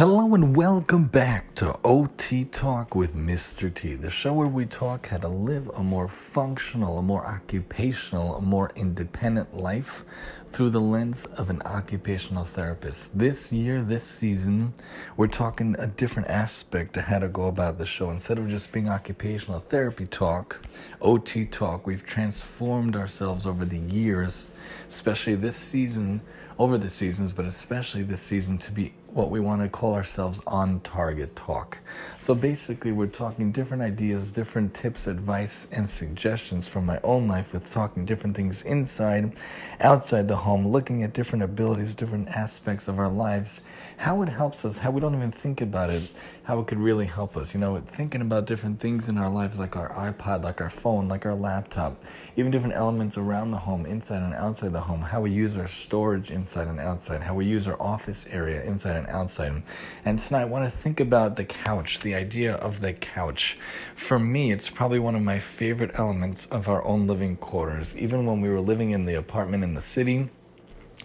Hello and welcome back to OT Talk with Mr. T, the show where we talk how to live a more functional, a more occupational, a more independent life through the lens of an occupational therapist. This year, this season, we're talking a different aspect to how to go about the show. Instead of just being occupational therapy talk, OT Talk, we've transformed ourselves over the years, especially this season, over the seasons, but especially this season to be what we want to call ourselves on target talk. So basically, we're talking different ideas, different tips, advice, and suggestions from my own life with talking different things inside, outside the home, looking at different abilities, different aspects of our lives, how it helps us, how we don't even think about it, how it could really help us. You know, thinking about different things in our lives, like our iPod, like our phone, like our laptop, even different elements around the home, inside and outside the home, how we use our storage inside and outside, how we use our office area inside and outside. And tonight I want to think about the couch, the idea of the couch. For me, it's probably one of my favorite elements of our own living quarters. Even when we were living in the apartment in the city,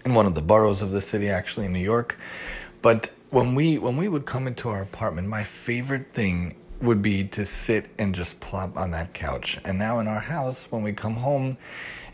in one of the boroughs of the city, actually in New York. But when we when we would come into our apartment, my favorite thing would be to sit and just plop on that couch. And now in our house, when we come home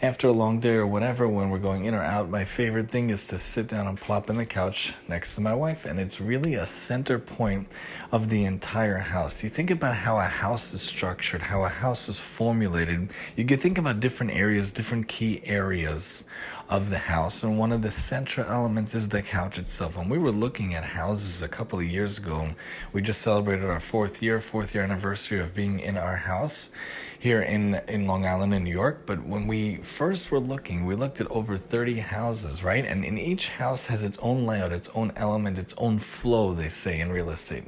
after a long day or whatever, when we're going in or out, my favorite thing is to sit down and plop in the couch next to my wife. And it's really a center point of the entire house. You think about how a house is structured, how a house is formulated. You can think about different areas, different key areas of the house, and one of the central elements is the couch itself. When we were looking at houses a couple of years ago, we just celebrated our fourth year, fourth year anniversary of being in our house here in in Long Island in New York. But when we first were looking, we looked at over 30 houses, right? And in each house has its own layout, its own element, its own flow, they say in real estate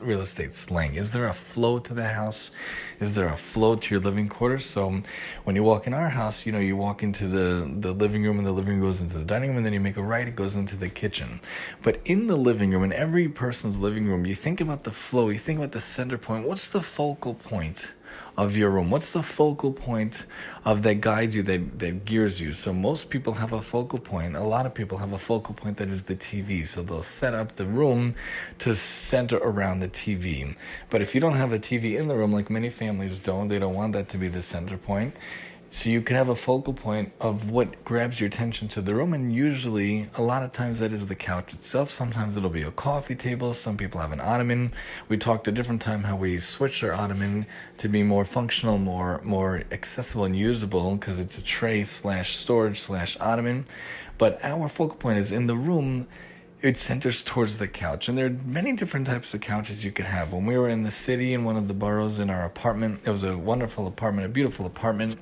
real estate slang. Is there a flow to the house? Is there a flow to your living quarters? So um, when you walk in our house, you know, you walk into the, the living room and the living room goes into the dining room and then you make a right, it goes into the kitchen. But in the living room, in every person's living room, you think about the flow, you think about the center point. What's the focal point? Of your room? What's the focal point of that guides you, that, that gears you? So most people have a focal point. A lot of people have a focal point that is the TV. So they'll set up the room to center around the TV. But if you don't have a TV in the room, like many families don't, they don't want that to be the center point so you could have a focal point of what grabs your attention to the room, and usually, a lot of times, that is the couch itself. Sometimes it'll be a coffee table. Some people have an ottoman. We talked a different time how we switched our ottoman to be more functional, more more accessible and usable because it's a tray slash storage slash ottoman. But our focal point is in the room it centers towards the couch. And there are many different types of couches you could have. When we were in the city in one of the boroughs in our apartment, it was a wonderful apartment, a beautiful apartment.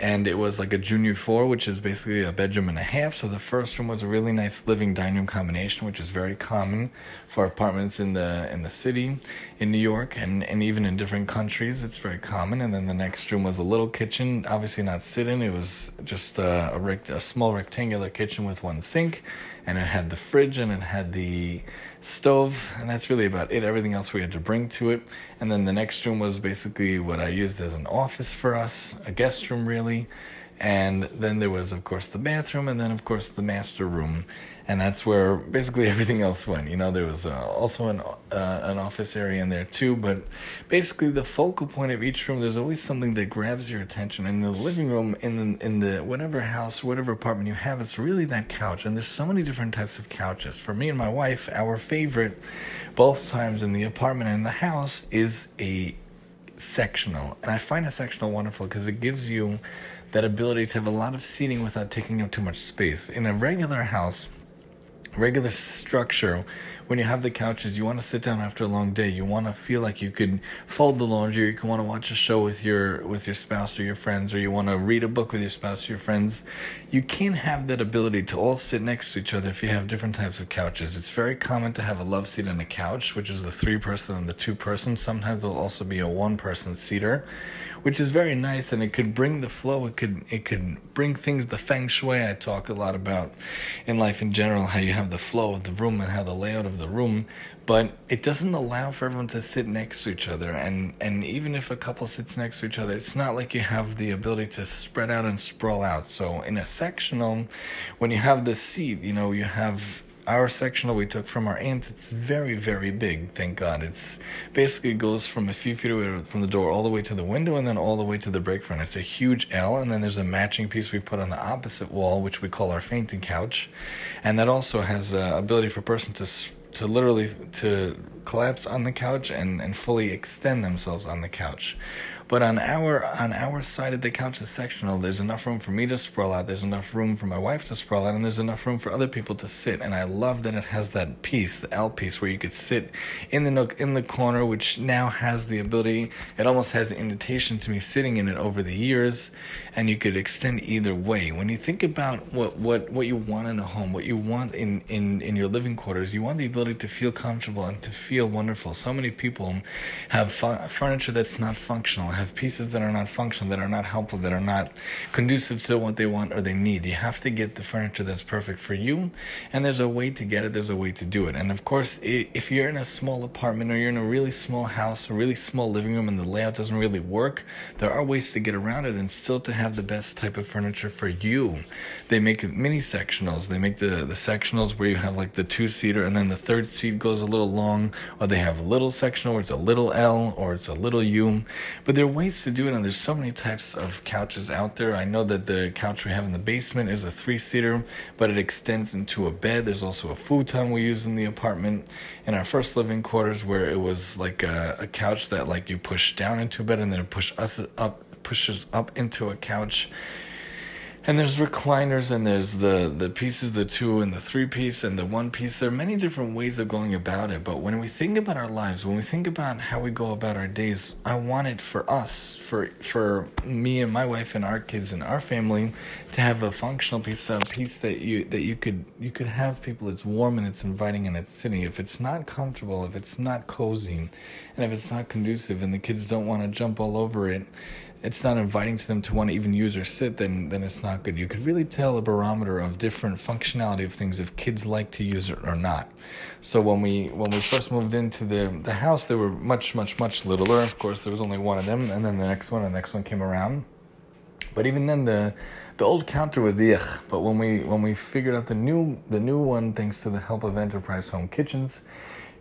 And it was like a junior four, which is basically a bedroom and a half. So the first room was a really nice living dining room combination, which is very common for apartments in the in the city, in New York, and, and even in different countries. It's very common. And then the next room was a little kitchen, obviously not sit-in. It was just a, a, rect- a small rectangular kitchen with one sink and it had the fridge and it had the stove and that's really about it. Everything else we had to bring to it. And then the next room was basically what i used as an office for us a guest room really. And then there was of course the bathroom and then of course the master room and that's where basically everything else went. You know, there was uh, also an uh, an office area in there too, but basically the focal point of each room, there's always something that grabs your attention. In the living room, in the in the whatever house, whatever apartment you have, it's really that couch. And there's so many different types of couches. For me and my wife, our favorite, both times in the apartment and the house, is a sectional, and I find a sectional wonderful because it gives you that ability to have a lot of seating without taking up too much space. In a regular house regular structure. When you have the couches you want to sit down after a long day. You want to feel like you could fold the laundry you can want to watch a show with your with your spouse or your friends or you want to read a book with your spouse or your friends. You can't have that ability to all sit next to each other if you have different types of couches. It's very common to have a love seat and a couch which is the three person and the two person. Sometimes there'll also be a one person seater which is very nice and it could bring the flow. It could it could bring things the feng shui i talk a lot about in life in general how you have the flow of the room and how the layout of the room but it doesn't allow for everyone to sit next to each other. And and even if a couple sits next to each other it's not like you have the ability to spread out and sprawl out. So in a sectional when you have the seat you know you have our sectional we took from our aunt. It's very, very big, thank God. It's basically goes from a few feet away from the door all the way to the window and then all the way to the break front. It's a huge L, and then there's a matching piece we put on the opposite wall, which we call our fainting couch, and that also has a ability for a person to to literally to collapse on the couch and, and fully extend themselves on the couch. But on our on our side of the couch, the sectional, there's enough room for me to sprawl out. There's enough room for my wife to sprawl out, and there's enough room for other people to sit. And I love that it has that piece, the L piece, where you could sit in the nook in the corner, which now has the ability. It almost has the invitation to me sitting in it over the years, and you could extend either way. When you think about what what what you want in a home, what you want in in in your living quarters, you want the ability to feel comfortable and to feel wonderful. So many people have fu- furniture that's not functional have pieces that are not functional, that are not helpful, that are not conducive to what they want or they need. You have to get the furniture that's perfect for you, and there's a way to get it, there's a way to do it. And of course, if you're in a small apartment or you're in a really small house, a really small living room, and the layout doesn't really work, there are ways to get around it and still to have the best type of furniture for you. They make mini sectionals, they make the, the sectionals where you have like the two seater and then the third seat goes a little long, or they have a little sectional where it's a little L or it's a little U. But they're ways to do it, and there's so many types of couches out there. I know that the couch we have in the basement is a three seater, but it extends into a bed. There's also a futon we use in the apartment in our first living quarters, where it was like a, a couch that like you push down into a bed, and then it push us up pushes up into a couch and there's recliners and there's the the pieces the two and the three piece and the one piece. There are many different ways of going about it. But when we think about our lives when we think about how we go about our days i want it for us for for me and my wife and our kids and our family to have a functional piece a piece that you that you could you could have people it's warm and it's inviting and it's sitting. If it's not comfortable if it's not cozy and if it's not conducive and the kids don't want to jump all over it it's not inviting to them to want to even use or sit, then then it's not good. You could really tell a barometer of different functionality of things if kids like to use it or not. So when we when we first moved into the the house, they were much much much littler. Of course, there was only one of them, and then the next one, and the next one came around. But even then, the the old counter was the But when we when we figured out the new the new one, thanks to the help of Enterprise Home Kitchens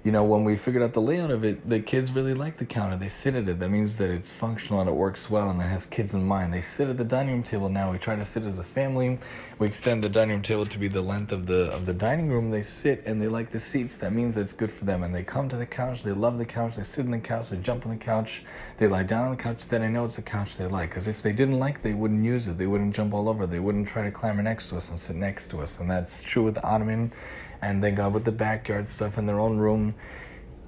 you know, when we figured out the layout of it, the kids really like the counter. They sit at it. That means that it's functional and it works well and it has kids in mind. They sit at the dining room table now. We try to sit as a family. We extend the dining room table to be the length of the of the dining room. They sit and they like the seats. That means it's good for them. And they come to the couch. They love the couch. They sit on the couch. They jump on the couch. They lie down on the couch. Then I know it's a couch they like. Because if they didn't like, they wouldn't use it. They wouldn't jump all over. They wouldn't try to clamber next to us and sit next to us. And that's true with the ottoman and they got with the backyard stuff in their own room.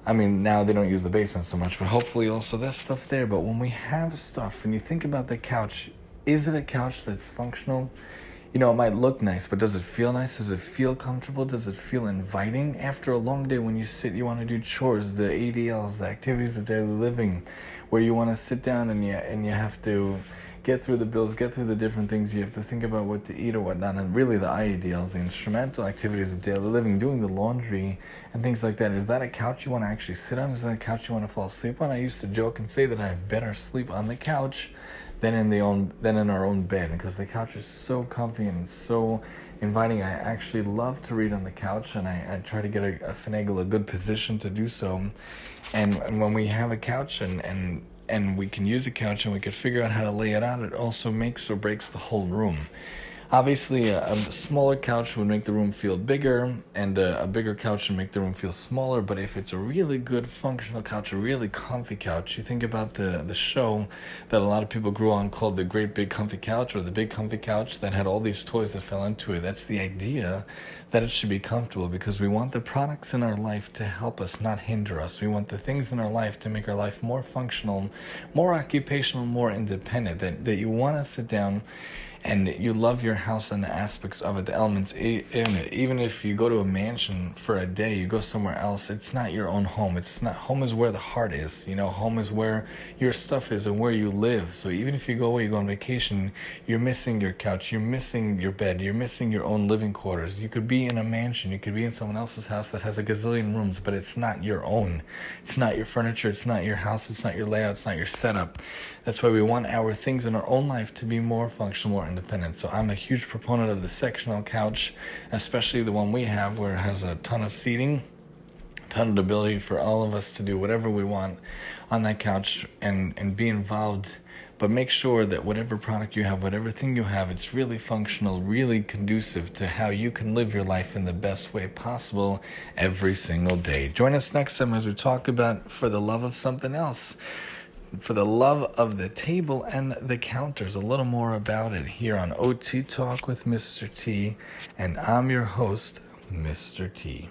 I mean, now they don't use the basement so much, but hopefully also that stuff there. But when we have stuff, and you think about the couch, is it a couch that's functional? You know, it might look nice, but does it feel nice? Does it feel comfortable? Does it feel inviting? After a long day, when you sit, you want to do chores, the ADLs, the activities of daily living, where you want to sit down and you and you have to get through the bills, get through the different things. You have to think about what to eat or whatnot. And really, the IADLs, the instrumental activities of daily living, doing the laundry and things like that. Is that a couch you want to actually sit on? Is that a couch you want to fall asleep on? I used to joke and say that I have better sleep on the couch than in the own than in our own bed because the couch is so comfy and so inviting. I actually love to read on the couch, and I, I try to get a, a finagle a good position to do so. And, and when we have a couch and and and we can use a couch and we can figure out how to lay it out, it also makes or breaks the whole room. Obviously, a, a, smaller couch would make the room feel bigger, and a, a, bigger couch would make the room feel smaller. But if it's a really good functional couch, a really comfy couch, you think about the, the show that a lot of people grew on called The Great Big Comfy Couch or The Big Comfy Couch that had all these toys that fell into it. That's the idea that it should be comfortable because we want the products in our life to help us, not hinder us. We want the things in our life to make our life more functional, more occupational, more independent. That, that you want to sit down and you love your house and the aspects of it, the elements in it. Even if you go to a mansion for a day, you go somewhere else, it's not your own home. It's not home is where the heart is. You know, home is where your stuff is and where you live. So even if you go away, you go on vacation, you're missing your couch, you're missing your bed, you're missing your own living quarters. You could be in a mansion, you could be in someone else's house that has a gazillion rooms, but it's not your own. It's not your furniture, it's not your house, it's not your layout, it's not your setup. That's why we want our things in our own life to be more functional, more independent. So I'm a huge proponent of the sectional couch, especially the one we have where it has a ton of seating, ton of ability for all of us to do whatever we want on that couch and, and be involved but make sure that whatever product you have, whatever thing you have, it's really functional, really conducive to how you can live your life in the best way possible every single day. Join us next time as we talk about for the love of something else. For the love of the table and the counters, a little more about it here on OT Talk with Mr. T. And I'm your host, Mr. T.